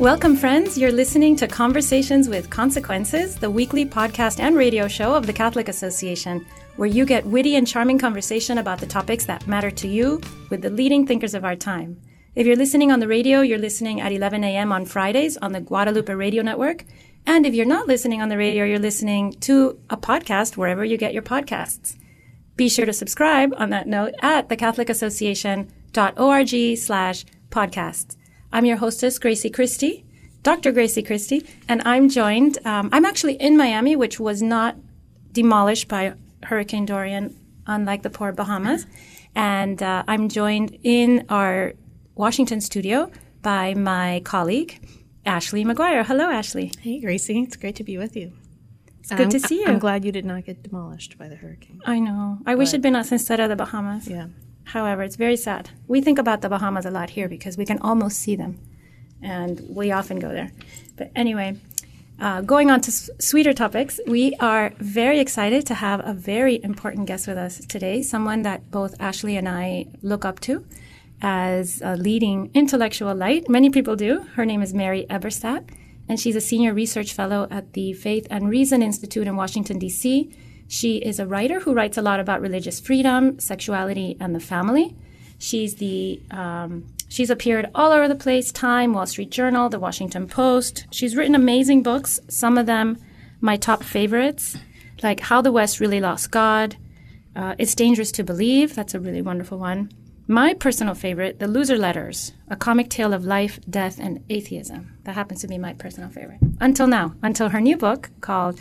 Welcome, friends. You're listening to Conversations with Consequences, the weekly podcast and radio show of the Catholic Association, where you get witty and charming conversation about the topics that matter to you with the leading thinkers of our time. If you're listening on the radio, you're listening at 11 a.m. on Fridays on the Guadalupe Radio Network. And if you're not listening on the radio, you're listening to a podcast wherever you get your podcasts. Be sure to subscribe on that note at thecatholicassociation.org slash podcasts. I'm your hostess, Grazie Christie, Dr. Grazie Christie, and I'm joined, um, I'm actually in Miami, which was not demolished by Hurricane Dorian, unlike the poor Bahamas. And uh, I'm joined in our Washington studio by my colleague, Ashley McGuire. Hello, Ashley. Hey, Grazie. It's great to be with you. It's good I'm, to see you. I'm glad you did not get demolished by the hurricane. I know. I wish it'd been us instead of the Bahamas. Yeah. However, it's very sad. We think about the Bahamas a lot here because we can almost see them, and we often go there. But anyway, uh, going on to s- sweeter topics, we are very excited to have a very important guest with us today, someone that both Ashley and I look up to as a leading intellectual light. Many people do. Her name is Mary Eberstadt, and she's a senior research fellow at the Faith and Reason Institute in Washington, D.C. She is a writer who writes a lot about religious freedom, sexuality, and the family. She's the um, she's appeared all over the place: Time, Wall Street Journal, The Washington Post. She's written amazing books. Some of them, my top favorites, like How the West Really Lost God. Uh, it's Dangerous to Believe. That's a really wonderful one. My personal favorite, The Loser Letters, a comic tale of life, death, and atheism. That happens to be my personal favorite. Until now, until her new book called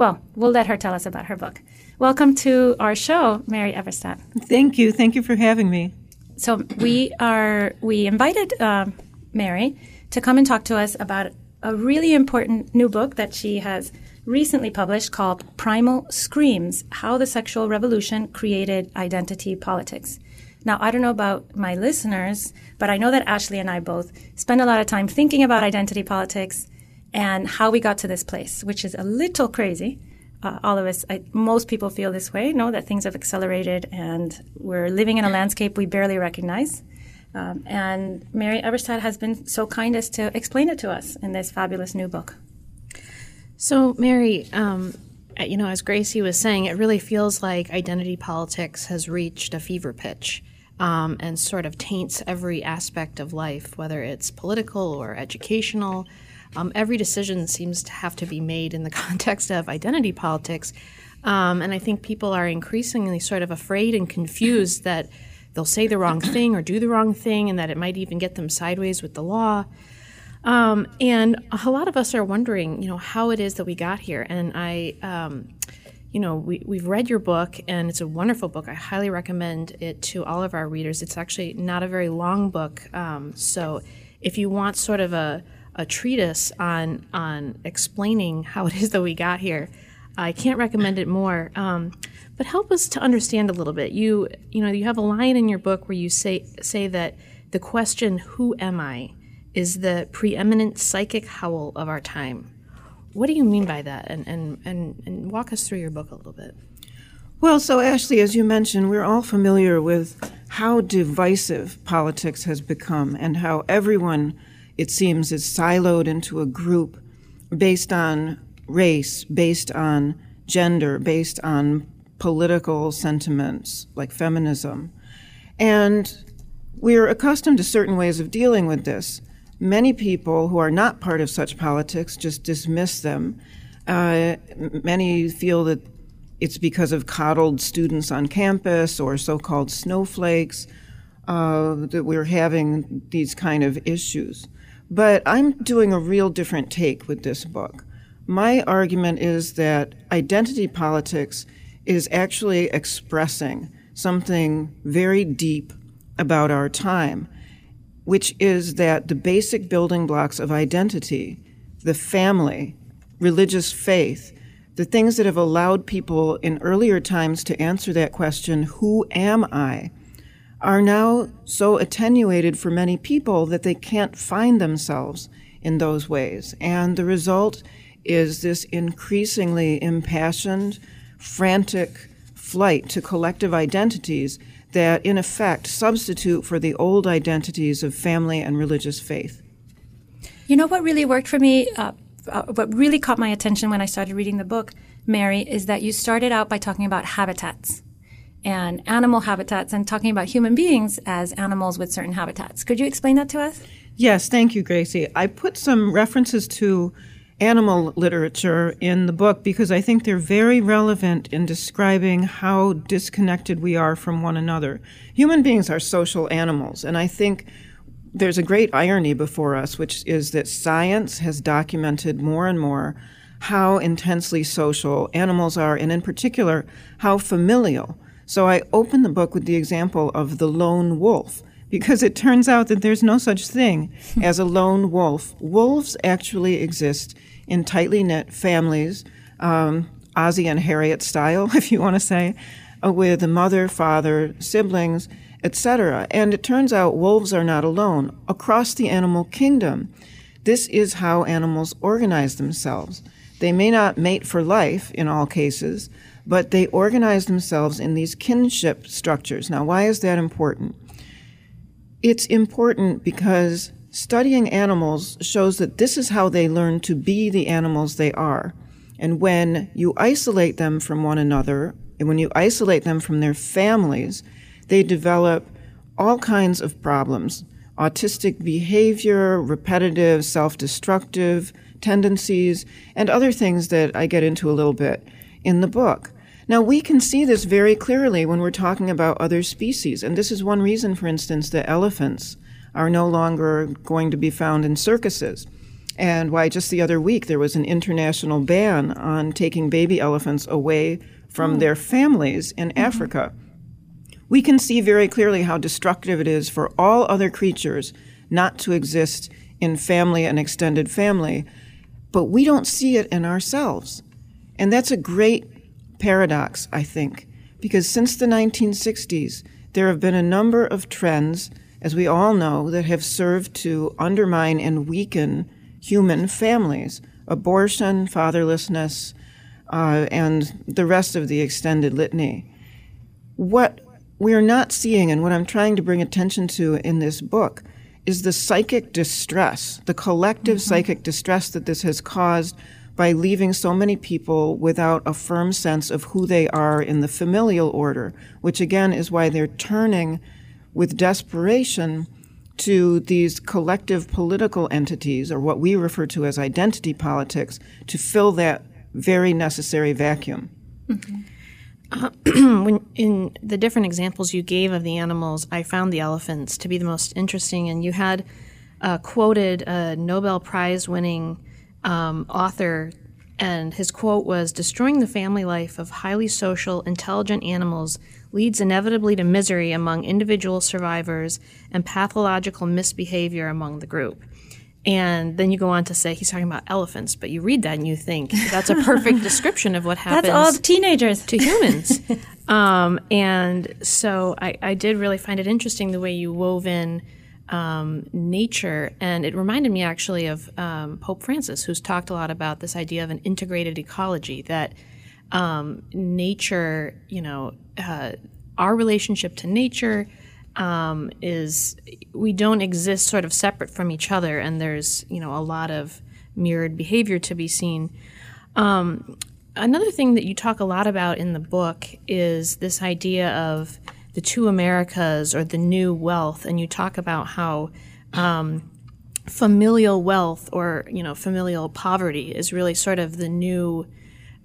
well, we'll let her tell us about her book. Welcome to our show, Mary Eberstadt. Thank you. Thank you for having me. So we are we invited uh, Mary to come and talk to us about a really important new book that she has recently published called Primal Screams: How the Sexual Revolution Created Identity Politics. Now, I don't know about my listeners, but I know that Ashley and I both spend a lot of time thinking about identity politics and how we got to this place, which is a little crazy. Uh, all of us, I, most people feel this way, know that things have accelerated and we're living in a landscape we barely recognize. Um, and Mary Eberstadt has been so kind as to explain it to us in this fabulous new book. So, Mary, um, you know, as Grazie was saying, it really feels like identity politics has reached a fever pitch. Um, and sort of taints every aspect of life, whether it's political or educational, um, every decision seems to have to be made in the context of identity politics. Um, and I think people are increasingly sort of afraid and confused that they'll say the wrong thing or do the wrong thing and that it might even get them sideways with the law. Um, and a lot of us are wondering, you know, how it is that we got here. And I, um, you know, we, we've read your book and it's a wonderful book. I highly recommend it to all of our readers. It's actually not a very long book. Um, so if you want sort of a, a treatise on on explaining how it is that we got here. I can't recommend it more. Um, but help us to understand a little bit. You you know you have a line in your book where you say say that the question "Who am I?" is the preeminent psychic howl of our time. What do you mean by that? And and and, and walk us through your book a little bit. Well, so Ashley, as you mentioned, we're all familiar with how divisive politics has become and how everyone it seems, is siloed into a group based on race, based on gender, based on political sentiments like feminism. And we're accustomed to certain ways of dealing with this. Many people who are not part of such politics just dismiss them. Uh, many feel that it's because of coddled students on campus or so called snowflakes uh, that we're having these kind of issues. But I'm doing a real different take with this book. My argument is that identity politics is actually expressing something very deep about our time, which is that the basic building blocks of identity, the family, religious faith, the things that have allowed people in earlier times to answer that question, who am I? Are now so attenuated for many people that they can't find themselves in those ways. And the result is this increasingly impassioned, frantic flight to collective identities that, in effect, substitute for the old identities of family and religious faith. You know what really worked for me? Uh, uh, what really caught my attention when I started reading the book, Mary, is that you started out by talking about habitats and animal habitats and talking about human beings as animals with certain habitats. Could you explain that to us? Yes, thank you, Grazie. I put some references to animal literature in the book because I think they're very relevant in describing how disconnected we are from one another. Human beings are social animals, and I think there's a great irony before us, which is that science has documented more and more how intensely social animals are, and in particular, how familial. So I open the book with the example of the lone wolf, because it turns out that there's no such thing as a lone wolf. Wolves actually exist in tightly knit families, um, Ozzie and Harriet style, if you want to say, uh, with a mother, father, siblings, etc. And it turns out wolves are not alone. Across the animal kingdom, this is how animals organize themselves. They may not mate for life in all cases, but they organize themselves in these kinship structures. Now, why is that important? It's important because studying animals shows that this is how they learn to be the animals they are. And when you isolate them from one another, and when you isolate them from their families, they develop all kinds of problems autistic behavior, repetitive, self destructive tendencies, and other things that I get into a little bit in the book. Now, we can see this very clearly when we're talking about other species, and this is one reason, for instance, that elephants are no longer going to be found in circuses. And why just the other week there was an international ban on taking baby elephants away from oh. their families in mm-hmm. Africa we can see very clearly how destructive it is for all other creatures not to exist in family and extended family, but we don't see it in ourselves. And that's a great paradox, I think, because since the 1960s, there have been a number of trends, as we all know, that have served to undermine and weaken human families abortion, fatherlessness, uh, and the rest of the extended litany. What we are not seeing, and what I'm trying to bring attention to in this book, is the psychic distress, the collective mm-hmm. psychic distress that this has caused by leaving so many people without a firm sense of who they are in the familial order, which again is why they're turning with desperation to these collective political entities, or what we refer to as identity politics, to fill that very necessary vacuum. Mm-hmm. Uh, when in the different examples you gave of the animals, I found the elephants to be the most interesting, and you had uh, quoted a Nobel Prize winning um, author, and his quote was Destroying the family life of highly social, intelligent animals leads inevitably to misery among individual survivors and pathological misbehavior among the group. And then you go on to say he's talking about elephants, but you read that and you think that's a perfect description of what happens. That's all teenagers to humans. um, and so I, I, did really find it interesting the way you wove in um, nature, and it reminded me actually of um, Pope Francis, who's talked a lot about this idea of an integrated ecology. That um, nature, you know, uh, our relationship to nature um, is we don't exist sort of separate from each other, and there's you know a lot of mirrored behavior to be seen. Um, another thing that you talk a lot about in the book is this idea of the two Americas or the new wealth, and you talk about how um, familial wealth or you know familial poverty is really sort of the new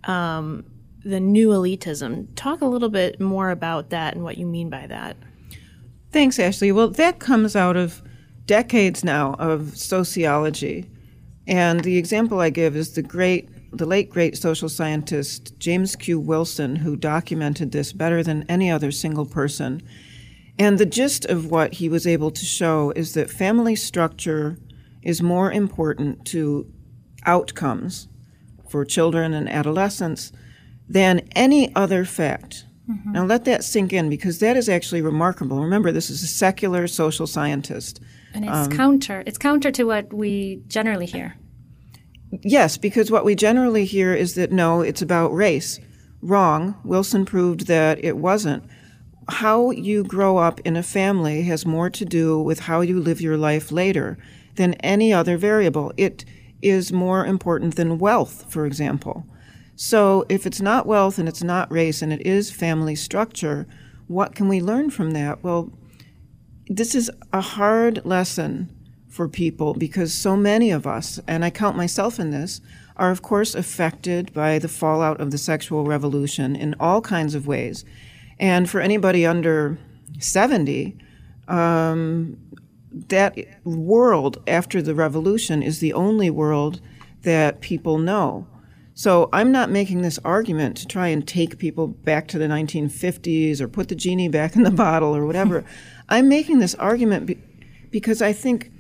um, the new elitism. Talk a little bit more about that and what you mean by that. Thanks, Ashley. Well, that comes out of decades now of sociology. And the example I give is the great, the late great social scientist James Q. Wilson, who documented this better than any other single person. And the gist of what he was able to show is that family structure is more important to outcomes for children and adolescents than any other fact. Mm-hmm. Now let that sink in because that is actually remarkable. Remember, this is a secular social scientist. And it's um, counter. It's counter to what we generally hear. Yes, because what we generally hear is that no, it's about race. Wrong. Wilson proved that it wasn't. How you grow up in a family has more to do with how you live your life later than any other variable. It is more important than wealth, for example. So if it's not wealth and it's not race and it is family structure, what can we learn from that? Well, this is a hard lesson for people because so many of us, and I count myself in this, are of course affected by the fallout of the sexual revolution in all kinds of ways. And for anybody under 70, um, that world after the revolution is the only world that people know. So I'm not making this argument to try and take people back to the 1950s or put the genie back in the bottle or whatever. I'm making this argument be- because I think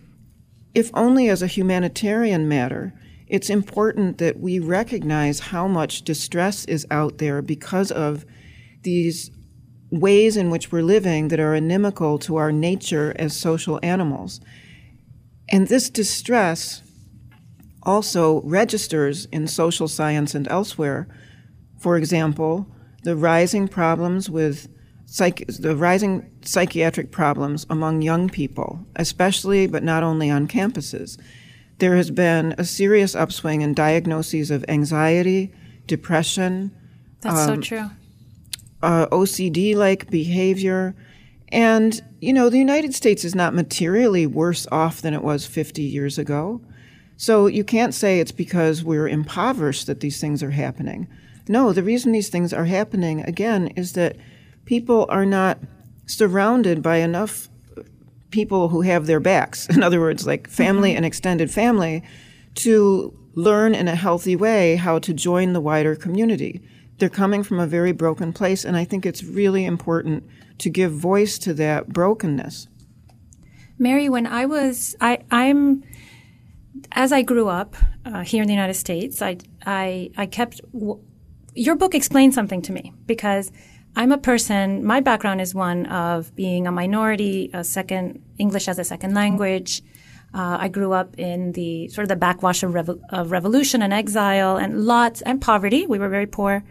if only as a humanitarian matter, it's important that we recognize how much distress is out there because of these ways in which we're living that are inimical to our nature as social animals. And this distress also registers in social science and elsewhere. For example, the rising problems with psych- the rising psychiatric problems among young people, especially but not only on campuses. There has been a serious upswing in diagnoses of anxiety, depression. That's um, so true. Uh, OCD like behavior. And, you know, the United States is not materially worse off than it was 50 years ago. So you can't say it's because we're impoverished that these things are happening. No, the reason these things are happening, again, is that people are not surrounded by enough people who have their backs. In other words, like family mm-hmm. and extended family, to learn in a healthy way how to join the wider community. They're coming from a very broken place, and I think it's really important to give voice to that brokenness. Mary, when I was, I, I'm, as I grew up uh, here in the United States, I, I, I kept, w- your book explained something to me because I'm a person, my background is one of being a minority, a second, English as a second language. Uh, I grew up in the sort of the backwash of, revo- of, revolution and exile and lots and poverty. We were very poor.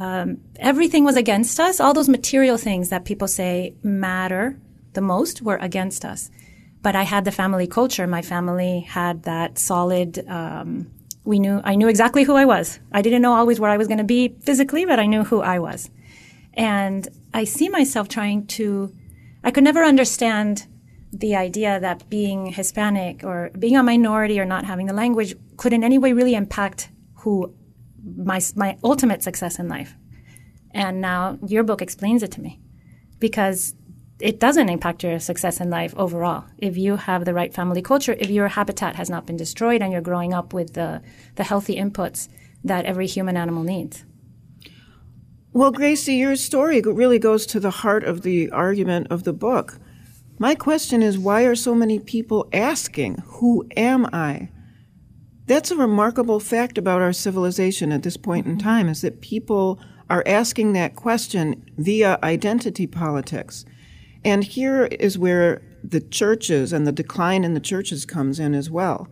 Um, everything was against us. All those material things that people say matter the most were against us. But I had the family culture. My family had that solid. Um, we knew. I knew exactly who I was. I didn't know always where I was going to be physically, but I knew who I was. And I see myself trying to, I could never understand the idea that being Hispanic or being a minority or not having the language could in any way really impact who my, my ultimate success in life. And now your book explains it to me because it doesn't impact your success in life overall. If you have the right family culture, if your habitat has not been destroyed and you're growing up with the, the healthy inputs that every human animal needs. Well, Grazie, your story really goes to the heart of the argument of the book. My question is why are so many people asking, Who am I? That's a remarkable fact about our civilization at this point in time is that people are asking that question via identity politics. And here is where the churches and the decline in the churches comes in as well.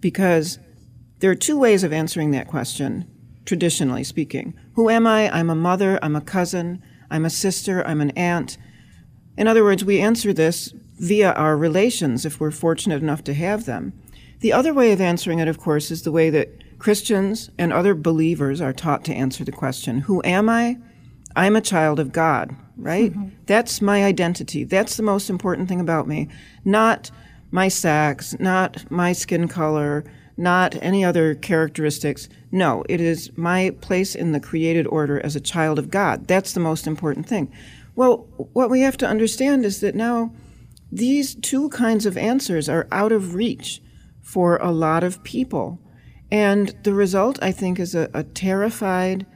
Because there are two ways of answering that question traditionally speaking. Who am I? I'm a mother, I'm a cousin, I'm a sister, I'm an aunt. In other words, we answer this via our relations if we're fortunate enough to have them. The other way of answering it, of course, is the way that Christians and other believers are taught to answer the question Who am I? I'm a child of God, right? Mm-hmm. That's my identity. That's the most important thing about me. Not my sex, not my skin color, not any other characteristics. No, it is my place in the created order as a child of God. That's the most important thing. Well, what we have to understand is that now these two kinds of answers are out of reach for a lot of people. And the result, I think, is a, a terrified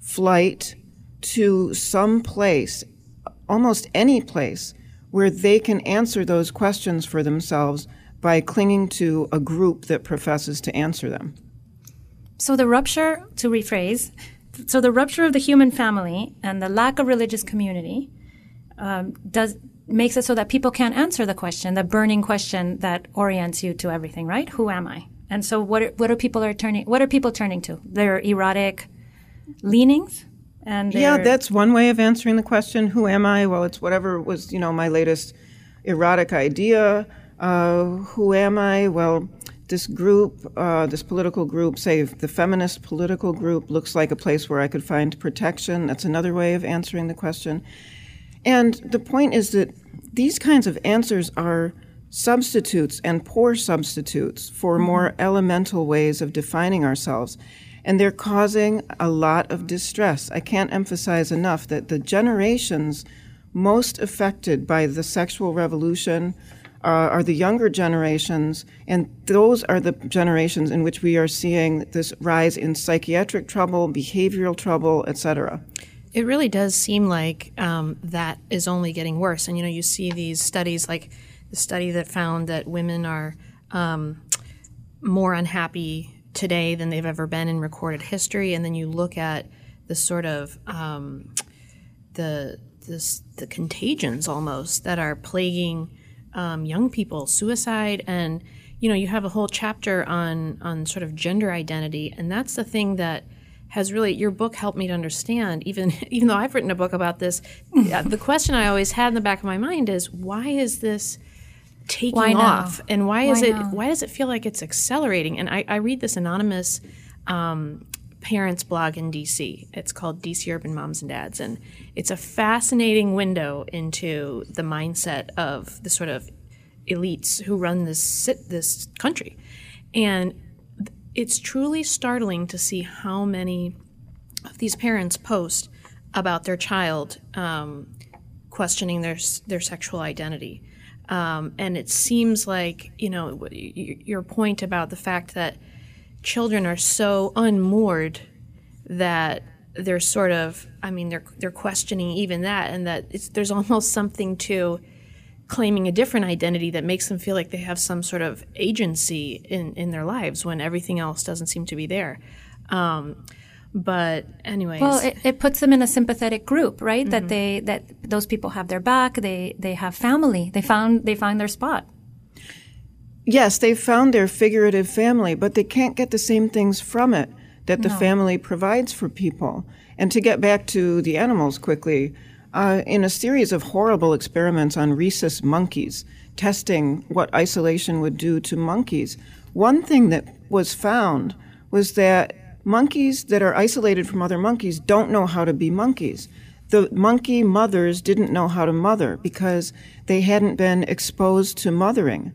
flight to some place, almost any place, where they can answer those questions for themselves by clinging to a group that professes to answer them. So the rupture, to rephrase, so the rupture of the human family and the lack of religious community um, does makes it so that people can't answer the question, the burning question that orients you to everything, right? Who am I? And so, what are, what are people are turning? What are people turning to? Their erotic leanings, and yeah, that's one way of answering the question. Who am I? Well, it's whatever was you know my latest erotic idea Uh, who am I? Well, this group, uh, this political group, say the feminist political group, looks like a place where I could find protection. That's another way of answering the question. And the point is that these kinds of answers are substitutes and poor substitutes for mm-hmm. more elemental ways of defining ourselves. And they're causing a lot of distress. I can't emphasize enough that the generations most affected by the sexual revolution uh, are the younger generations, and those are the generations in which we are seeing this rise in psychiatric trouble, behavioral trouble, etc. It really does seem like um, that is only getting worse. And you know, you see these studies like the study that found that women are um, more unhappy today than they've ever been in recorded history. And then you look at the sort of um, the this, the contagions almost that are plaguing um, young people, suicide, and you know you have a whole chapter on on sort of gender identity, and that's the thing that has really your book helped me to understand. Even even though I've written a book about this, the question I always had in the back of my mind is why is this taking why off, and why, why is it now? why does it feel like it's accelerating? And I, I read this anonymous um, parents blog in DC. It's called DC Urban Moms and Dads, and it's a fascinating window into the mindset of the sort of elites who run this this country, and it's truly startling to see how many of these parents post about their child um, questioning their their sexual identity. Um, and it seems like you know your point about the fact that children are so unmoored that they're sort of I mean they're they're questioning even that and that there's almost something to claiming a different identity that makes them feel like they have some sort of agency in, in their lives when everything else doesn't seem to be there. Um, but anyways, well, it, it, puts them in a sympathetic group, right? Mm-hmm. That they that those people have their back. They they have family. They found they find their spot. Yes, they've found their figurative family, but they can't get the same things from it that the no. family provides for people. And to get back to the animals quickly, uh, in a series of horrible experiments on rhesus monkeys, testing what isolation would do to monkeys, one thing that was found was that monkeys that are isolated from other monkeys don't know how to be monkeys. The monkey mothers didn't know how to mother because they hadn't been exposed to mothering.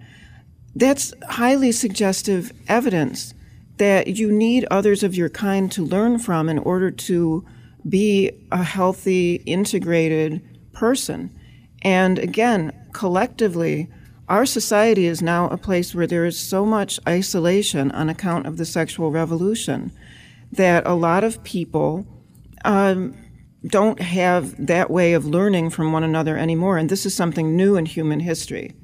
That's highly suggestive evidence that you need others of your kind to learn from in order to be a healthy, integrated person. And again, collectively, our society is now a place where there is so much isolation on account of the sexual revolution that a lot of people um, don't have that way of learning from one another anymore. And this is something new in human history.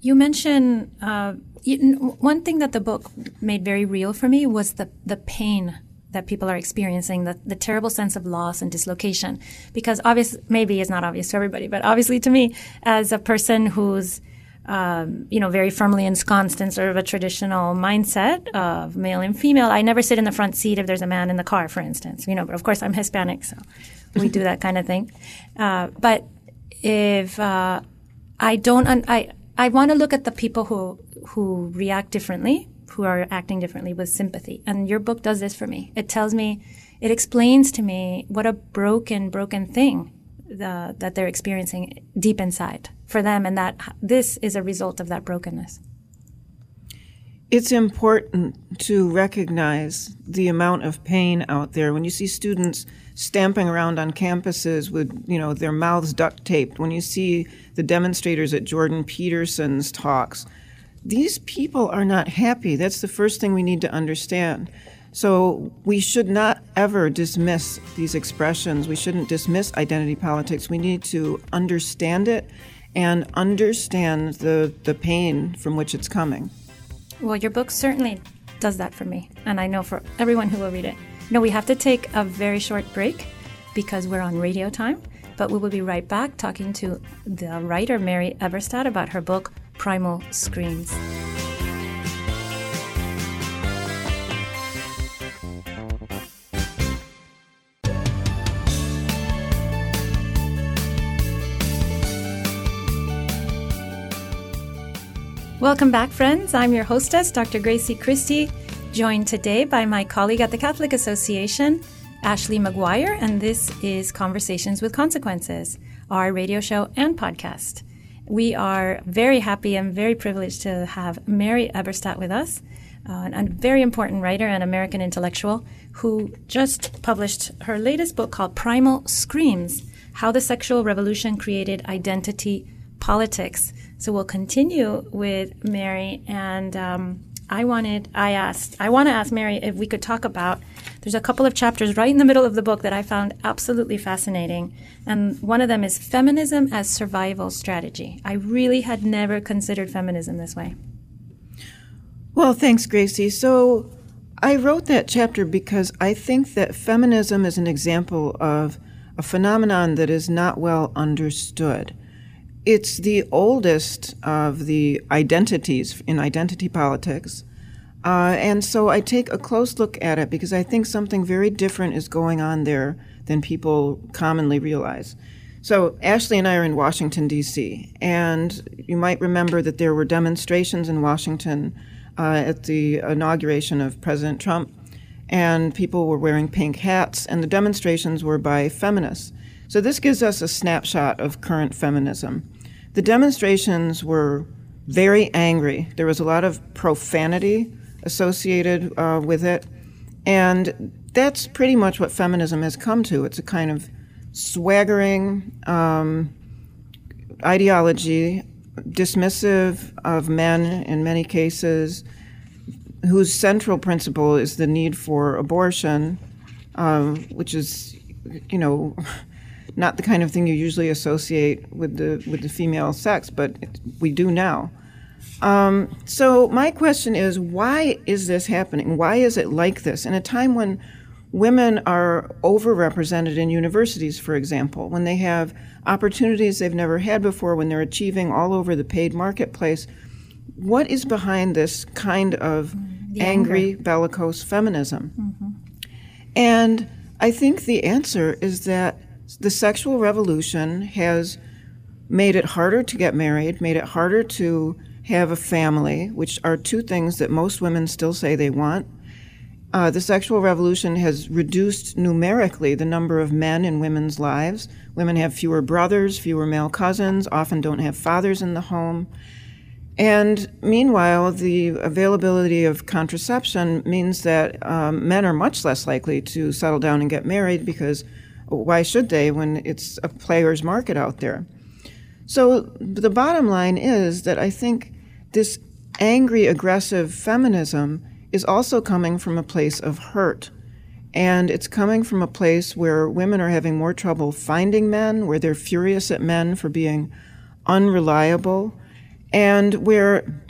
You mentioned uh, one thing that the book made very real for me was the, the pain that people are experiencing, the, the terrible sense of loss and dislocation. Because obviously, maybe it's not obvious to everybody, but obviously to me, as a person who's um, you know, very firmly ensconced in sort of a traditional mindset of male and female. I never sit in the front seat if there's a man in the car, for instance. You know, but of course I'm Hispanic, so we do that kind of thing. Uh, but if uh, I don't, un- I I want to look at the people who who react differently, who are acting differently with sympathy. And your book does this for me. It tells me, it explains to me what a broken, broken thing the, that they're experiencing deep inside for them, and that this is a result of that brokenness. It's important to recognize the amount of pain out there. When you see students stamping around on campuses with, you know, their mouths duct taped, when you see the demonstrators at Jordan Peterson's talks, these people are not happy. That's the first thing we need to understand. So we should not ever dismiss these expressions. We shouldn't dismiss identity politics. We need to understand it and understand the, the pain from which it's coming. Well, your book certainly does that for me, and I know for everyone who will read it. No, we have to take a very short break because we're on radio time, but we will be right back talking to the writer Mary Eberstadt about her book Primal Screams. Welcome back, friends. I'm your hostess, Dr. Grazie Christie, joined today by my colleague at the Catholic Association, Ashley McGuire, and this is Conversations with Consequences, our radio show and podcast. We are very happy and very privileged to have Mary Eberstadt with us, uh, a very important writer and American intellectual who just published her latest book called Primal Screams How the Sexual Revolution Created Identity Politics. So we'll continue with Mary and um, I wanted, I asked, I want to ask Mary if we could talk about. There's a couple of chapters right in the middle of the book that I found absolutely fascinating. And one of them is feminism as survival strategy. I really had never considered feminism this way. Well, thanks, Grazie. So I wrote that chapter because I think that feminism is an example of a phenomenon that is not well understood. It's the oldest of the identities in identity politics. Uh, and so I take a close look at it because I think something very different is going on there than people commonly realize. So, Ashley and I are in Washington, D.C., and you might remember that there were demonstrations in Washington uh, at the inauguration of President Trump, and people were wearing pink hats, and the demonstrations were by feminists. So this gives us a snapshot of current feminism. The demonstrations were very angry. There was a lot of profanity associated uh, with it. And that's pretty much what feminism has come to. It's a kind of swaggering um, ideology, dismissive of men in many cases, whose central principle is the need for abortion, um, which is, you know, not the kind of thing you usually associate with the with the female sex, but we do now. Um, so my question is, why is this happening? Why is it like this in a time when women are overrepresented in universities, for example, when they have opportunities they've never had before, when they're achieving all over the paid marketplace? What is behind this kind of angry, bellicose feminism? Mm-hmm. And I think the answer is that the sexual revolution has made it harder to get married, made it harder to have a family, which are two things that most women still say they want. Uh, the sexual revolution has reduced numerically the number of men in women's lives. Women have fewer brothers, fewer male cousins, often don't have fathers in the home. And meanwhile, the availability of contraception means that um, men are much less likely to settle down and get married because why should they when it's a player's market out there? So the bottom line is that I think this angry, aggressive feminism is also coming from a place of hurt. And it's coming from a place where women are having more trouble finding men, where they're furious at men for being unreliable, and where,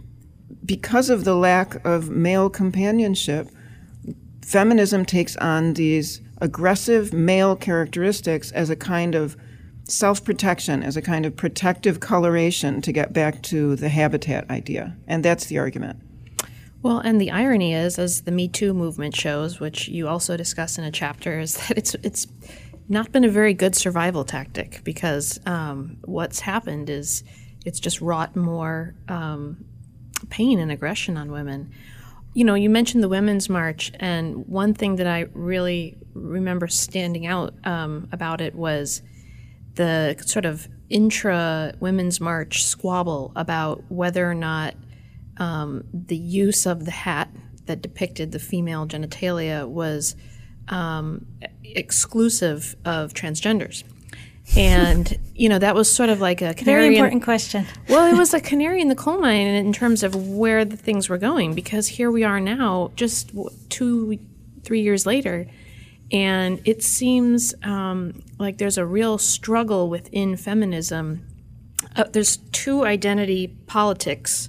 because of the lack of male companionship, feminism takes on these aggressive male characteristics as a kind of self protection, as a kind of protective coloration to get back to the habitat idea. And that's the argument. Well, and the irony is, as the Me Too movement shows, which you also discuss in a chapter, is that it's it's not been a very good survival tactic because um, what's happened is it's just wrought more um, pain and aggression on women you know, you mentioned the Women's March, and one thing that I really remember standing out um, about it was the sort of intra Women's March squabble about whether or not um, the use of the hat that depicted the female genitalia was um, exclusive of transgenders and you know that was sort of like a canary very important in, question. well, it was a canary in the coal mine in terms of where the things were going because here we are now, just two, three years later, and it seems um, like there's a real struggle within feminism. Uh, there's two identity politics.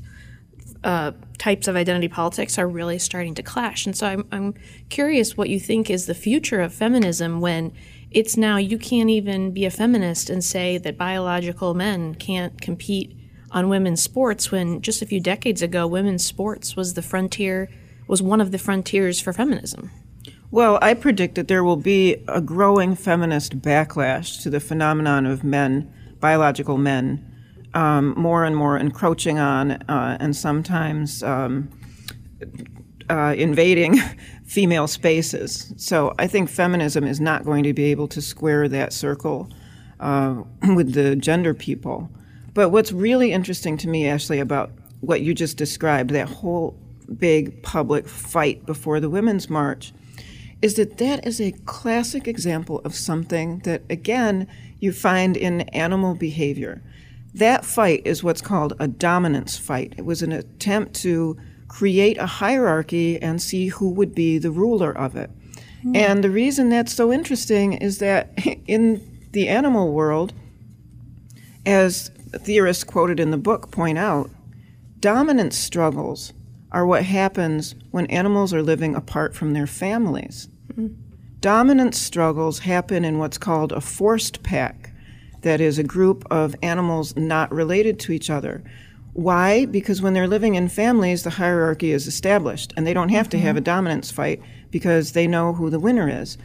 Uh, types of identity politics are really starting to clash. And so I'm, I'm curious what you think is the future of feminism when it's now you can't even be a feminist and say that biological men can't compete on women's sports when just a few decades ago women's sports was the frontier was one of the frontiers for feminism. Well, I predict that there will be a growing feminist backlash to the phenomenon of men, biological men, um, more and more encroaching on uh, and sometimes um, uh, invading female spaces. So I think feminism is not going to be able to square that circle uh, with the gender people. But what's really interesting to me, Ashley, about what you just described, that whole big public fight before the Women's March, is that that is a classic example of something that, again, you find in animal behavior. That fight is what's called a dominance fight. It was an attempt to create a hierarchy and see who would be the ruler of it. Mm. And the reason that's so interesting is that in the animal world, as theorists quoted in the book point out, dominance struggles are what happens when animals are living apart from their families. Mm-hmm. Dominance struggles happen in what's called a forced pack, that is, a group of animals not related to each other. Why? Because when they're living in families, the hierarchy is established, and they don't have mm-hmm. to have a mm-hmm. dominance fight because they know who the winner is.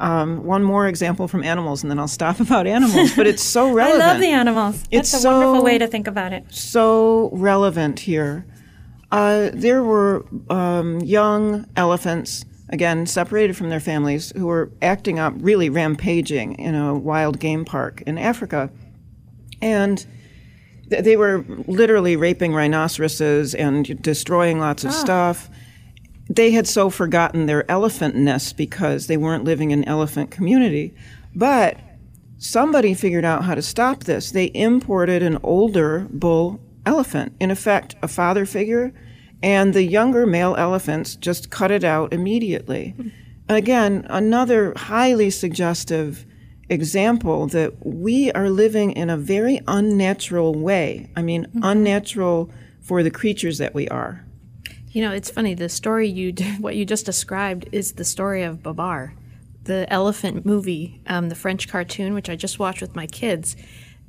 Um, one more example from animals, and then I'll stop about animals. But it's so relevant. I love the animals. It's That's a so, wonderful way to think about it. So relevant here. Uh, there were um, young elephants, again, separated from their families, who were acting up, really rampaging in a wild game park in Africa. And th- they were literally raping rhinoceroses and destroying lots of ah. stuff. They had so forgotten their elephant elephantness because they weren't living in elephant community. But somebody figured out how to stop this. They imported an older bull elephant, in effect, a father figure and the younger male elephants just cut it out immediately. Again, another highly suggestive example that we are living in a very unnatural way. I mean, mm-hmm. unnatural for the creatures that we are. You know, it's funny. The story you, what you just described, is the story of Babar, the elephant movie, um, the French cartoon, which I just watched with my kids.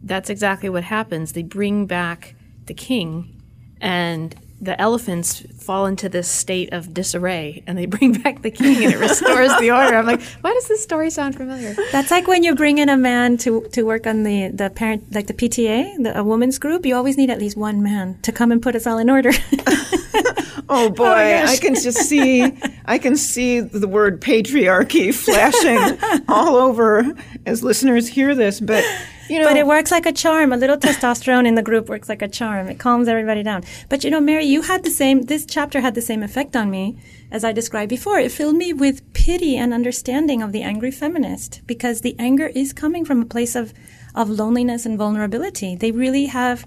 That's exactly what happens. They bring back the king, and the elephants fall into this state of disarray and they bring back the king and it restores the order. I'm like, why does this story sound familiar? That's like when you bring in a man to, to work on the, the parent, like the PTA, the, a woman's group, you always need at least one man to come and put us all in order. oh, oh boy, oh I can just see, I can see the word patriarchy flashing all over as listeners hear this, but you know, but it works like a charm. A little testosterone in the group works like a charm. It calms everybody down. But you know, Mary, you had the same, this chapter had the same effect on me as I described before. It filled me with pity and understanding of the angry feminist because the anger is coming from a place of, of loneliness and vulnerability. They really have,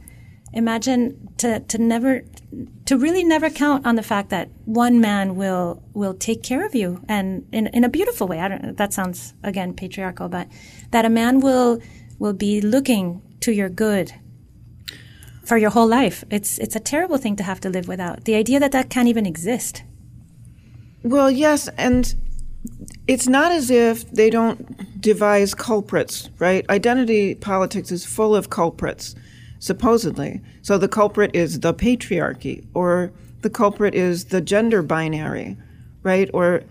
imagine to, to never, to really never count on the fact that one man will, will take care of you and in, in a beautiful way. I don't, that sounds again patriarchal, but that a man will, will be looking to your good for your whole life. It's it's a terrible thing to have to live without. The idea that that can't even exist. Well, yes, and it's not as if they don't devise culprits, right? Identity politics is full of culprits, supposedly. So the culprit is the patriarchy, or the culprit is the gender binary, right? Or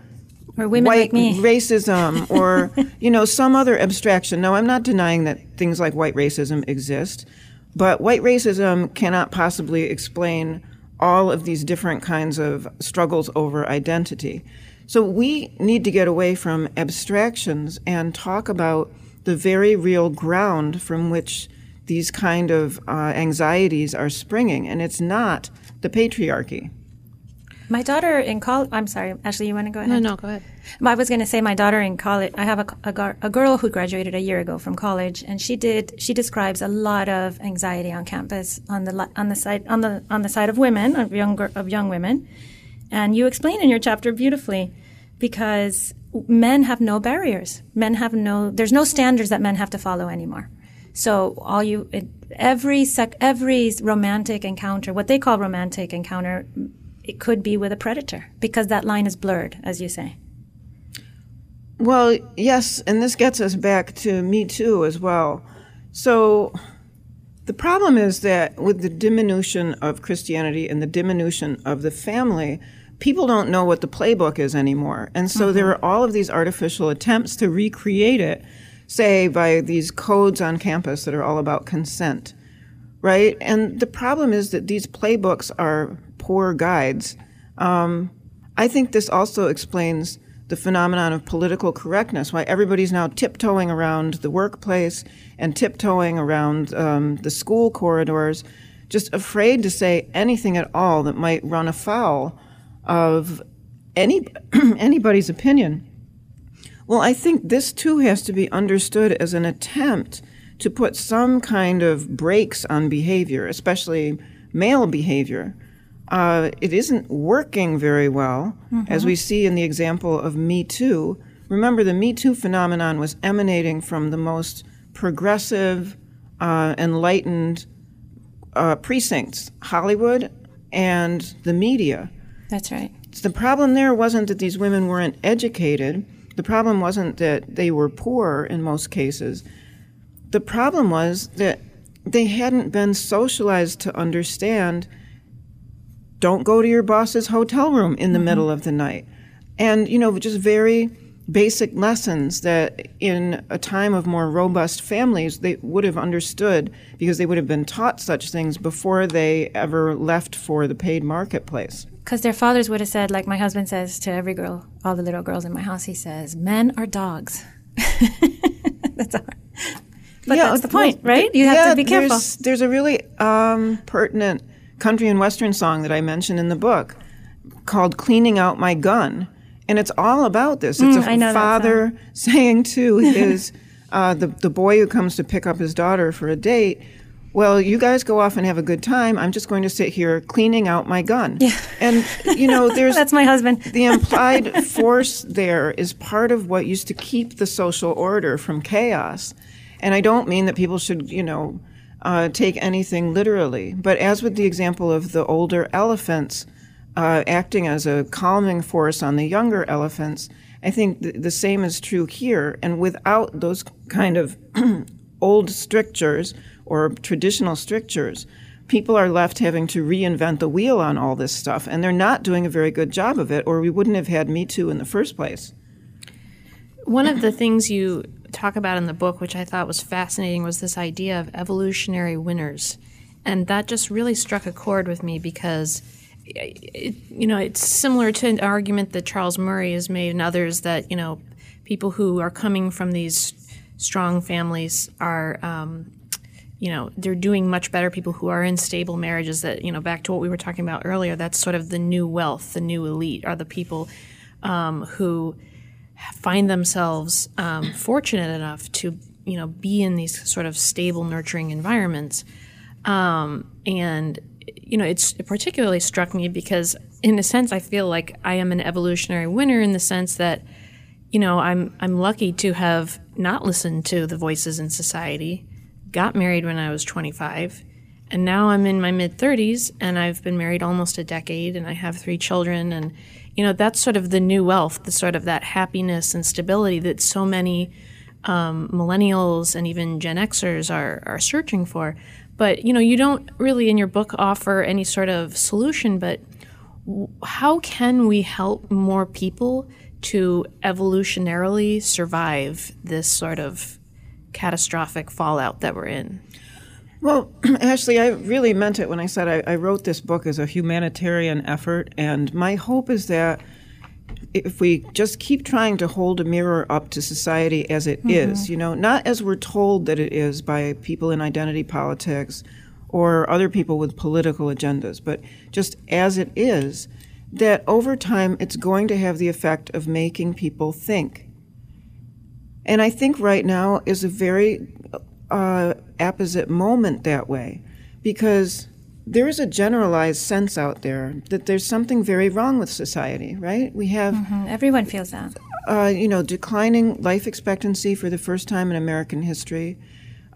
or women white like me. racism or you know some other abstraction. No, I'm not denying that things like white racism exist, but white racism cannot possibly explain all of these different kinds of struggles over identity. So we need to get away from abstractions and talk about the very real ground from which these kind of uh, anxieties are springing, and it's not the patriarchy. My daughter in college, I'm sorry, Ashley, you want to go ahead? No, no, go ahead. I was going to say my daughter in college, I have a, a, a, girl who graduated a year ago from college and she did, she describes a lot of anxiety on campus on the, on the side, on the, on the side of women, of younger, of young women. And you explain in your chapter beautifully because men have no barriers. Men have no, there's no standards that men have to follow anymore. So all you, it, every sec, every romantic encounter, what they call romantic encounter, it could be with a predator because that line is blurred, as you say. Well, yes, and this gets us back to Me Too as well. So the problem is that with the diminution of Christianity and the diminution of the family, people don't know what the playbook is anymore. And so mm-hmm. there are all of these artificial attempts to recreate it, say, by these codes on campus that are all about consent right? And the problem is that these playbooks are poor guides. Um, I think this also explains the phenomenon of political correctness, why everybody's now tiptoeing around the workplace and tiptoeing around um, the school corridors, just afraid to say anything at all that might run afoul of any anybody's opinion. Well, I think this too has to be understood as an attempt to put some kind of brakes on behavior, especially male behavior. Uh, it isn't working very well, mm-hmm. as we see in the example of Me Too. Remember, the Me Too phenomenon was emanating from the most progressive, uh, enlightened uh, precincts Hollywood and the media. That's right. The problem there wasn't that these women weren't educated. The problem wasn't that they were poor in most cases. The problem was that they hadn't been socialized to understand don't go to your boss's hotel room in the mm-hmm. middle of the night. And, you know, just very basic lessons that in a time of more robust families they would have understood because they would have been taught such things before they ever left for the paid marketplace. Because their fathers would have said, like my husband says to every girl, all the little girls in my house, he says, men are dogs. that's all. But yeah, that's the point, right? You have yeah, to be careful. There's, there's a really um, pertinent country and western song that I mentioned in the book called Cleaning Out My Gun. And it's all about this. It's mm, a father saying to his uh, the the boy who comes to pick up his daughter for a date, "Well, you guys go off and have a good time. I'm just going to sit here cleaning out my gun." Yeah. And you know, there's that's my husband. the implied force there is part of what used to keep the social order from chaos. And I don't mean that people should, you know, uh, take anything literally. But as with the example of the older elephants uh, acting as a calming force on the younger elephants, I think th- the same is true here. And without those kind of old strictures or traditional strictures, people are left having to reinvent the wheel on all this stuff. And they're not doing a very good job of it, or we wouldn't have had Me Too in the first place. One of the things you talk about in the book, which I thought was fascinating, was this idea of evolutionary winners. And that just really struck a chord with me because, it, you know, it's similar to an argument that Charles Murray has made and others that, you know, people who are coming from these strong families are, um, you know, they're doing much better. People who are in stable marriages that, you know, back to what we were talking about earlier, that's sort of the new wealth, the new elite are the people um, who find themselves um, fortunate enough to you know be in these sort of stable nurturing environments. Um, and you know it's it particularly struck me because in a sense i feel like i am an evolutionary winner in the sense that you know i'm i'm lucky to have not listened to the voices in society got married when i was 25 and now i'm in my mid 30s and i've been married almost a decade and i have three children and you know that's sort of the new wealth the sort of that happiness and stability that so many um, millennials and even gen xers are, are searching for. But you know you don't really in your book offer any sort of solution but how can we help more people to evolutionarily survive this sort of catastrophic fallout that we're in well, Ashley, I really meant it when I said I, I, wrote this book as a humanitarian effort, and my hope is that if we just keep trying to hold a mirror up to society as it mm-hmm. is, you know, not as we're told that it is by people in identity politics or other people with political agendas, but just as it is, that over time it's going to have the effect of making people think. And I think right now is a very uh, apposite moment that way because there is a generalized sense out there that there's something very wrong with society, right? We have mm-hmm. everyone feels that. Uh, you know, declining life expectancy for the first time in American history.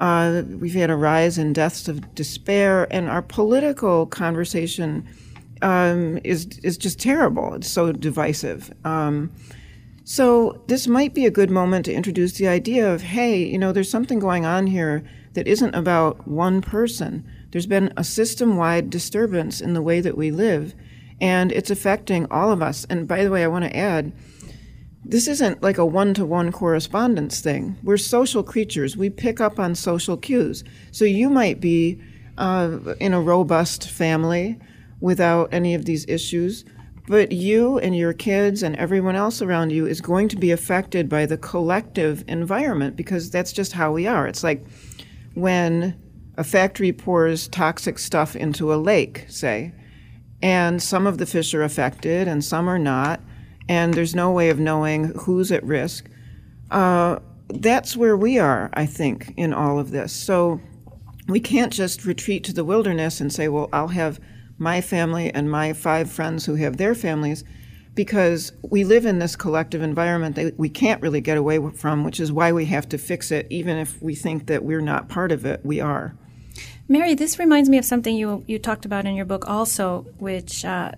Uh, we've had a rise in deaths of despair, and our political conversation um, is is just terrible. It's so divisive. Um, so this might be a good moment to introduce the idea of, hey, you know, there's something going on here that isn't about one person. There's been a system wide disturbance in the way that we live, and it's affecting all of us. And by the way, I want to add, this isn't like a one to one correspondence thing. We're social creatures. We pick up on social cues. So you might be uh, in a robust family without any of these issues. But you and your kids and everyone else around you is going to be affected by the collective environment because that's just how we are. It's like when a factory pours toxic stuff into a lake, say, and some of the fish are affected and some are not, and there's no way of knowing who's at risk. Uh, that's where we are, I think, in all of this. So we can't just retreat to the wilderness and say, well, I'll have my family and my five friends who have their families because we live in this collective environment that we can't really get away from, which is why we have to fix it, even if we think that we're not part of it. We are. Mary, this reminds me of something you you talked about in your book also, which uh,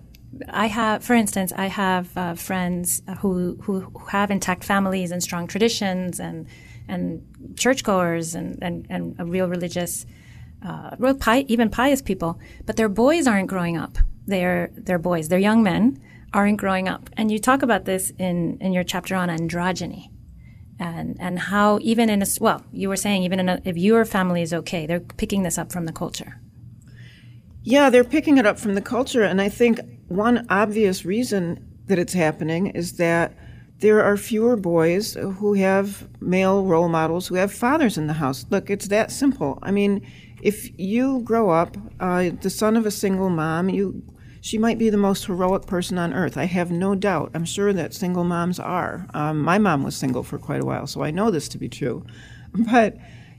I have, for instance, I have uh, friends who who have intact families and strong traditions and and churchgoers and and, and a real religious uh, pi- even pious people, but their boys aren't growing up. They're they're boys. They're young men aren't growing up. And you talk about this in in your chapter on androgyny, and and how even in a well, you were saying even a, if your family is okay, they're picking this up from the culture. Yeah, they're picking it up from the culture, and I think one obvious reason that it's happening is that there are fewer boys who have male role models who have fathers in the house. Look, it's that simple. I mean, if you grow up uh, the son of a single mom, you she might be the most heroic person on earth. I have no doubt. I'm sure that single moms are. Um, my mom was single for quite a while, so I know this to be true. But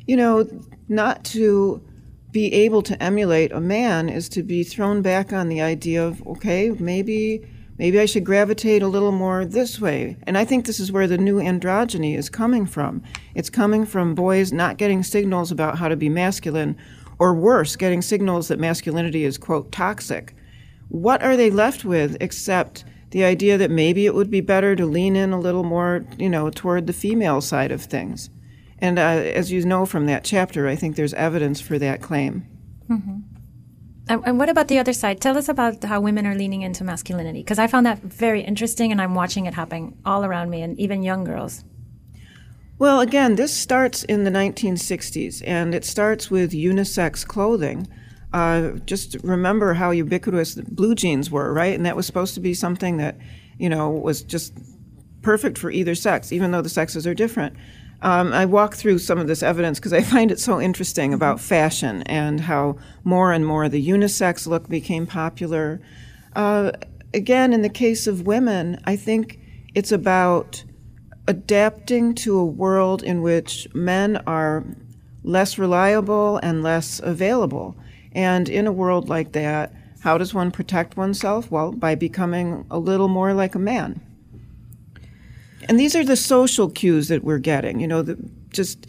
you know, not to be able to emulate a man is to be thrown back on the idea of okay, maybe maybe I should gravitate a little more this way. And I think this is where the new androgyny is coming from. It's coming from boys not getting signals about how to be masculine, or worse, getting signals that masculinity is, quote, toxic. What are they left with except the idea that maybe it would be better to lean in a little more, you know, toward the female side of things? And uh, as you know from that chapter, I think there's evidence for that claim. Mm-hmm. And, and, what about the other side? Tell us about how women are leaning into masculinity, because I found that very interesting, and I'm watching it happen all around me, and even young girls. Well, again, this starts in the 1960s, and it starts with unisex clothing. Uh, just remember how ubiquitous blue jeans were, right? And that was supposed to be something that, you know, was just perfect for either sex, even though the sexes are different. Um, I walk through some of this evidence because I find it so interesting about fashion and how more and more the unisex look became popular. Uh, again, in the case of women, I think it's about adapting to a world in which men are less reliable and less available. And in a world like that, how does one protect oneself? Well, by becoming a little more like a man. And these are the social cues that we're getting, you know, the, just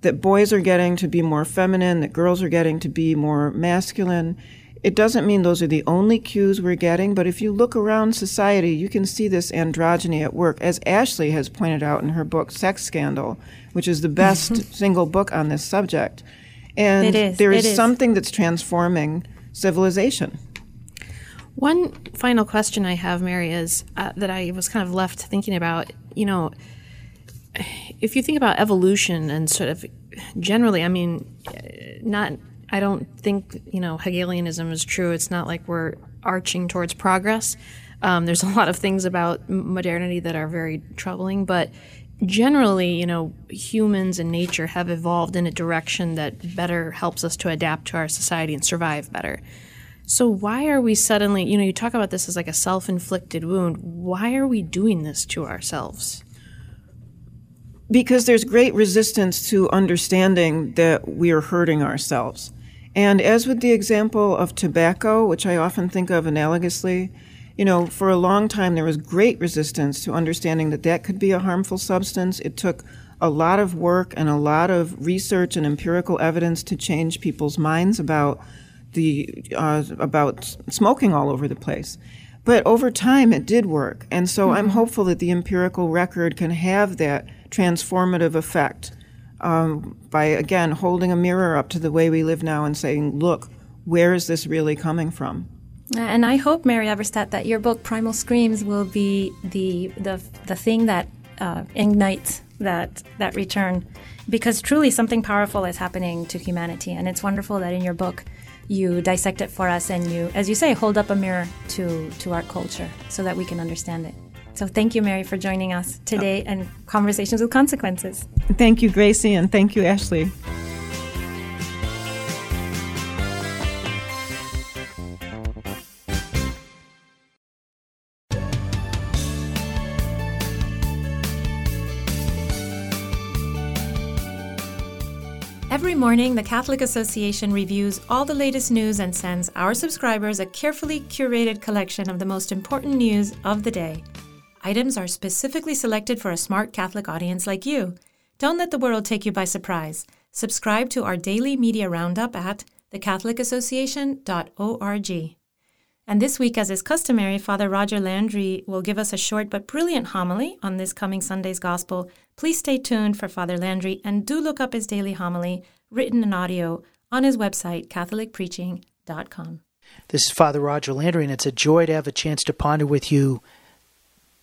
that boys are getting to be more feminine, that girls are getting to be more masculine. It doesn't mean those are the only cues we're getting, but if you look around society, you can see this androgyny at work, as Ashley has pointed out in her book, Sex Scandal, which is the best single book on this subject. And there is, is something that's transforming civilization. One final question I have, Mary, is uh, that I was kind of left thinking about. You know, if you think about evolution and sort of generally, I mean, not. I don't think you know Hegelianism is true. It's not like we're arching towards progress. Um, there's a lot of things about modernity that are very troubling, but generally, you know, humans and nature have evolved in a direction that better helps us to adapt to our society and survive better. So why are we suddenly, you know, you talk about this as like a self-inflicted wound. Why are we doing this to ourselves? Because there's great resistance to understanding that we are hurting ourselves. And as with the example of tobacco, which I often think of analogously, you know, for a long time there was great resistance to understanding that that could be a harmful substance. It took a lot of work and a lot of research and empirical evidence to change people's minds about the uh, about smoking all over the place. But over time, it did work, and so mm-hmm. I'm hopeful that the empirical record can have that transformative effect um, by again holding a mirror up to the way we live now and saying, "Look, where is this really coming from?" And I hope, Mary Eberstadt, that your book "Primal Screams" will be the the the thing that uh, ignites that that return, because truly something powerful is happening to humanity, and it's wonderful that in your book you dissect it for us and you, as you say, hold up a mirror to, to our culture so that we can understand it. So thank you, Mary, for joining us today and Conversations with Consequences. Thank you, Grazie, and thank you, Ashley. Every morning, the Catholic Association reviews all the latest news and sends our subscribers a carefully curated collection of the most important news of the day. Items are specifically selected for a smart Catholic audience like you. Don't let the world take you by surprise. Subscribe to our daily media roundup at thecatholicassociation.org. And this week, as is customary, Father Roger Landry will give us a short but brilliant homily on this coming Sunday's Gospel. Please stay tuned for Father Landry and do look up his daily homily, written in audio, on his website, CatholicPreaching.com. This is Father Roger Landry, and it's a joy to have a chance to ponder with you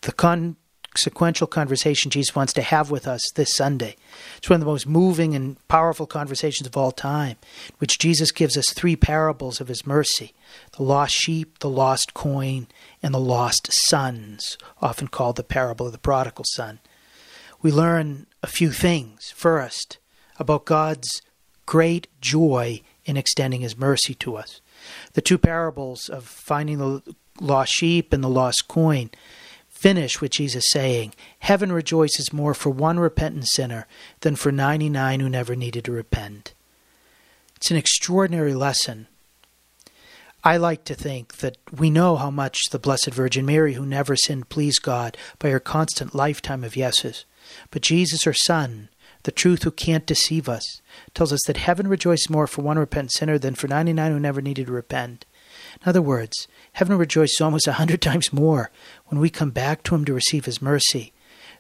the con- sequential conversation Jesus wants to have with us this Sunday. It's one of the most moving and powerful conversations of all time, which Jesus gives us three parables of his mercy the lost sheep, the lost coin, and the lost sons, often called the parable of the prodigal son. We learn a few things. First, about God's great joy in extending his mercy to us. The two parables of finding the lost sheep and the lost coin finish with Jesus saying, Heaven rejoices more for one repentant sinner than for 99 who never needed to repent. It's an extraordinary lesson. I like to think that we know how much the Blessed Virgin Mary, who never sinned, pleased God by her constant lifetime of yeses. But Jesus, her Son, the truth who can't deceive us, tells us that heaven rejoices more for one repentant sinner than for 99 who never needed to repent. In other words, heaven rejoices almost a hundred times more when we come back to Him to receive His mercy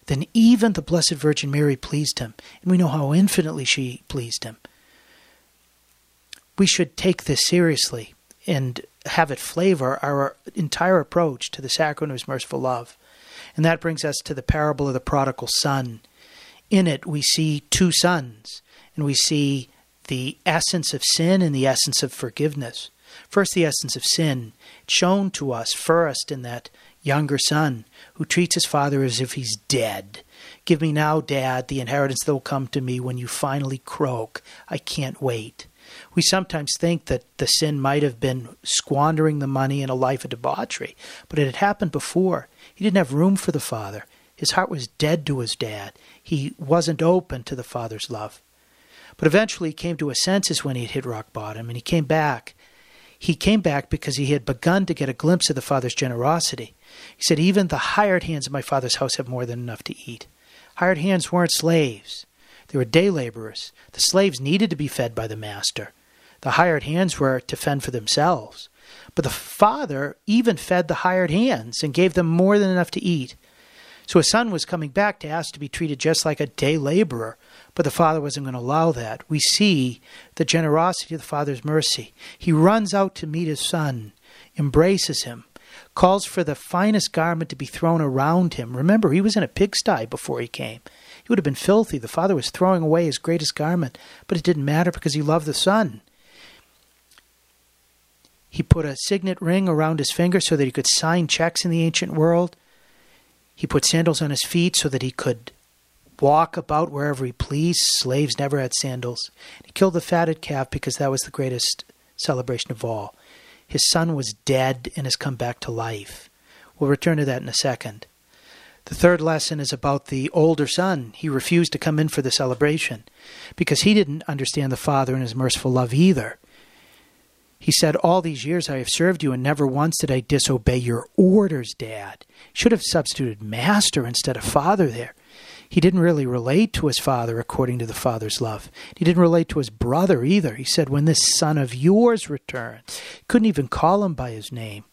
than even the Blessed Virgin Mary pleased Him, and we know how infinitely she pleased Him. We should take this seriously and have it flavor our entire approach to the sacrament of His merciful love. And that brings us to the parable of the prodigal son. In it, we see two sons, and we see the essence of sin and the essence of forgiveness. First, the essence of sin, shown to us first in that younger son who treats his father as if he's dead. Give me now, Dad, the inheritance that will come to me when you finally croak. I can't wait. We sometimes think that the sin might have been squandering the money in a life of debauchery, but it had happened before. He didn't have room for the father. His heart was dead to his dad. He wasn't open to the father's love. But eventually he came to his senses when he had hit rock bottom, and he came back he came back because he had begun to get a glimpse of the Father's generosity. He said, Even the hired hands of my Father's house have more than enough to eat. Hired hands weren't slaves, they were day laborers. The slaves needed to be fed by the master. The hired hands were to fend for themselves. But the Father even fed the hired hands and gave them more than enough to eat. So his son was coming back to ask to be treated just like a day laborer, but the father wasn't going to allow that. We see the generosity of the father's mercy. He runs out to meet his son, embraces him, calls for the finest garment to be thrown around him. Remember, he was in a pigsty before he came. He would have been filthy. The father was throwing away his greatest garment, but it didn't matter because he loved the son. He put a signet ring around his finger so that he could sign checks in the ancient world. He put sandals on his feet so that he could walk about wherever he pleased. Slaves never had sandals. He killed the fatted calf because that was the greatest celebration of all. His son was dead and has come back to life. We'll return to that in a second. The third lesson is about the older son. He refused to come in for the celebration because he didn't understand the Father and his merciful love either. He said, All these years I have served you, and never once did I disobey your orders, Dad. Should have substituted master instead of father there. He didn't really relate to his father according to the father's love. He didn't relate to his brother either. He said, When this son of yours returns, couldn't even call him by his name.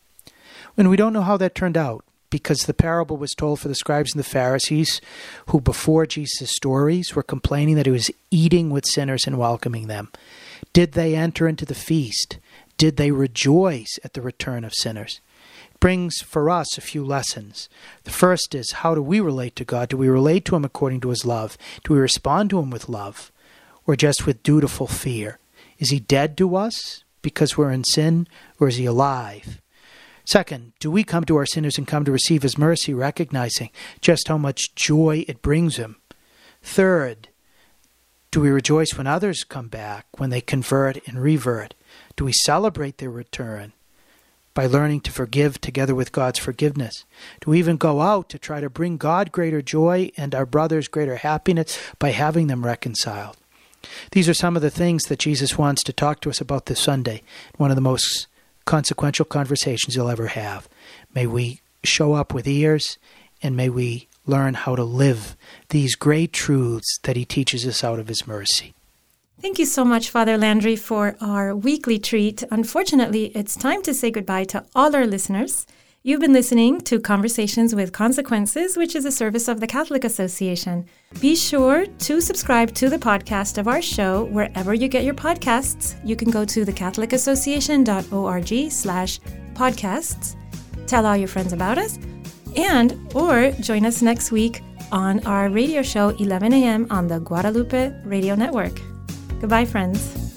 And we don't know how that turned out because the parable was told for the scribes and the Pharisees, who before Jesus' stories were complaining that he was eating with sinners and welcoming them. Did they enter into the feast? Did they rejoice at the return of sinners? Brings for us a few lessons. The first is how do we relate to God? Do we relate to Him according to His love? Do we respond to Him with love or just with dutiful fear? Is He dead to us because we're in sin, or is he alive? Second, do we come to our sinners and come to receive his mercy, recognizing just how much joy it brings him? Third, do we rejoice when others come back, when they convert and revert? Do we celebrate their return by learning to forgive together with God's forgiveness? We even go out to try to bring God greater joy and our brothers greater happiness by having them reconciled? These are some of the things that Jesus wants to talk to us about this Sunday, one of the most consequential conversations you'll ever have. May we show up with ears and may we learn how to live these great truths that He teaches us out of His mercy. Thank you so much, Father Landry, for our weekly treat. Unfortunately, it's time to say goodbye to all our listeners. You've been listening to Conversations with Consequences, which is a service of the Catholic Association. Be sure to subscribe to the podcast of our show wherever you get your podcasts. You can go to thecatholicassociation.org slash podcasts. Tell all your friends about us and or join us next week on our radio show 11 a.m. on the Guadalupe Radio Network. Goodbye, friends.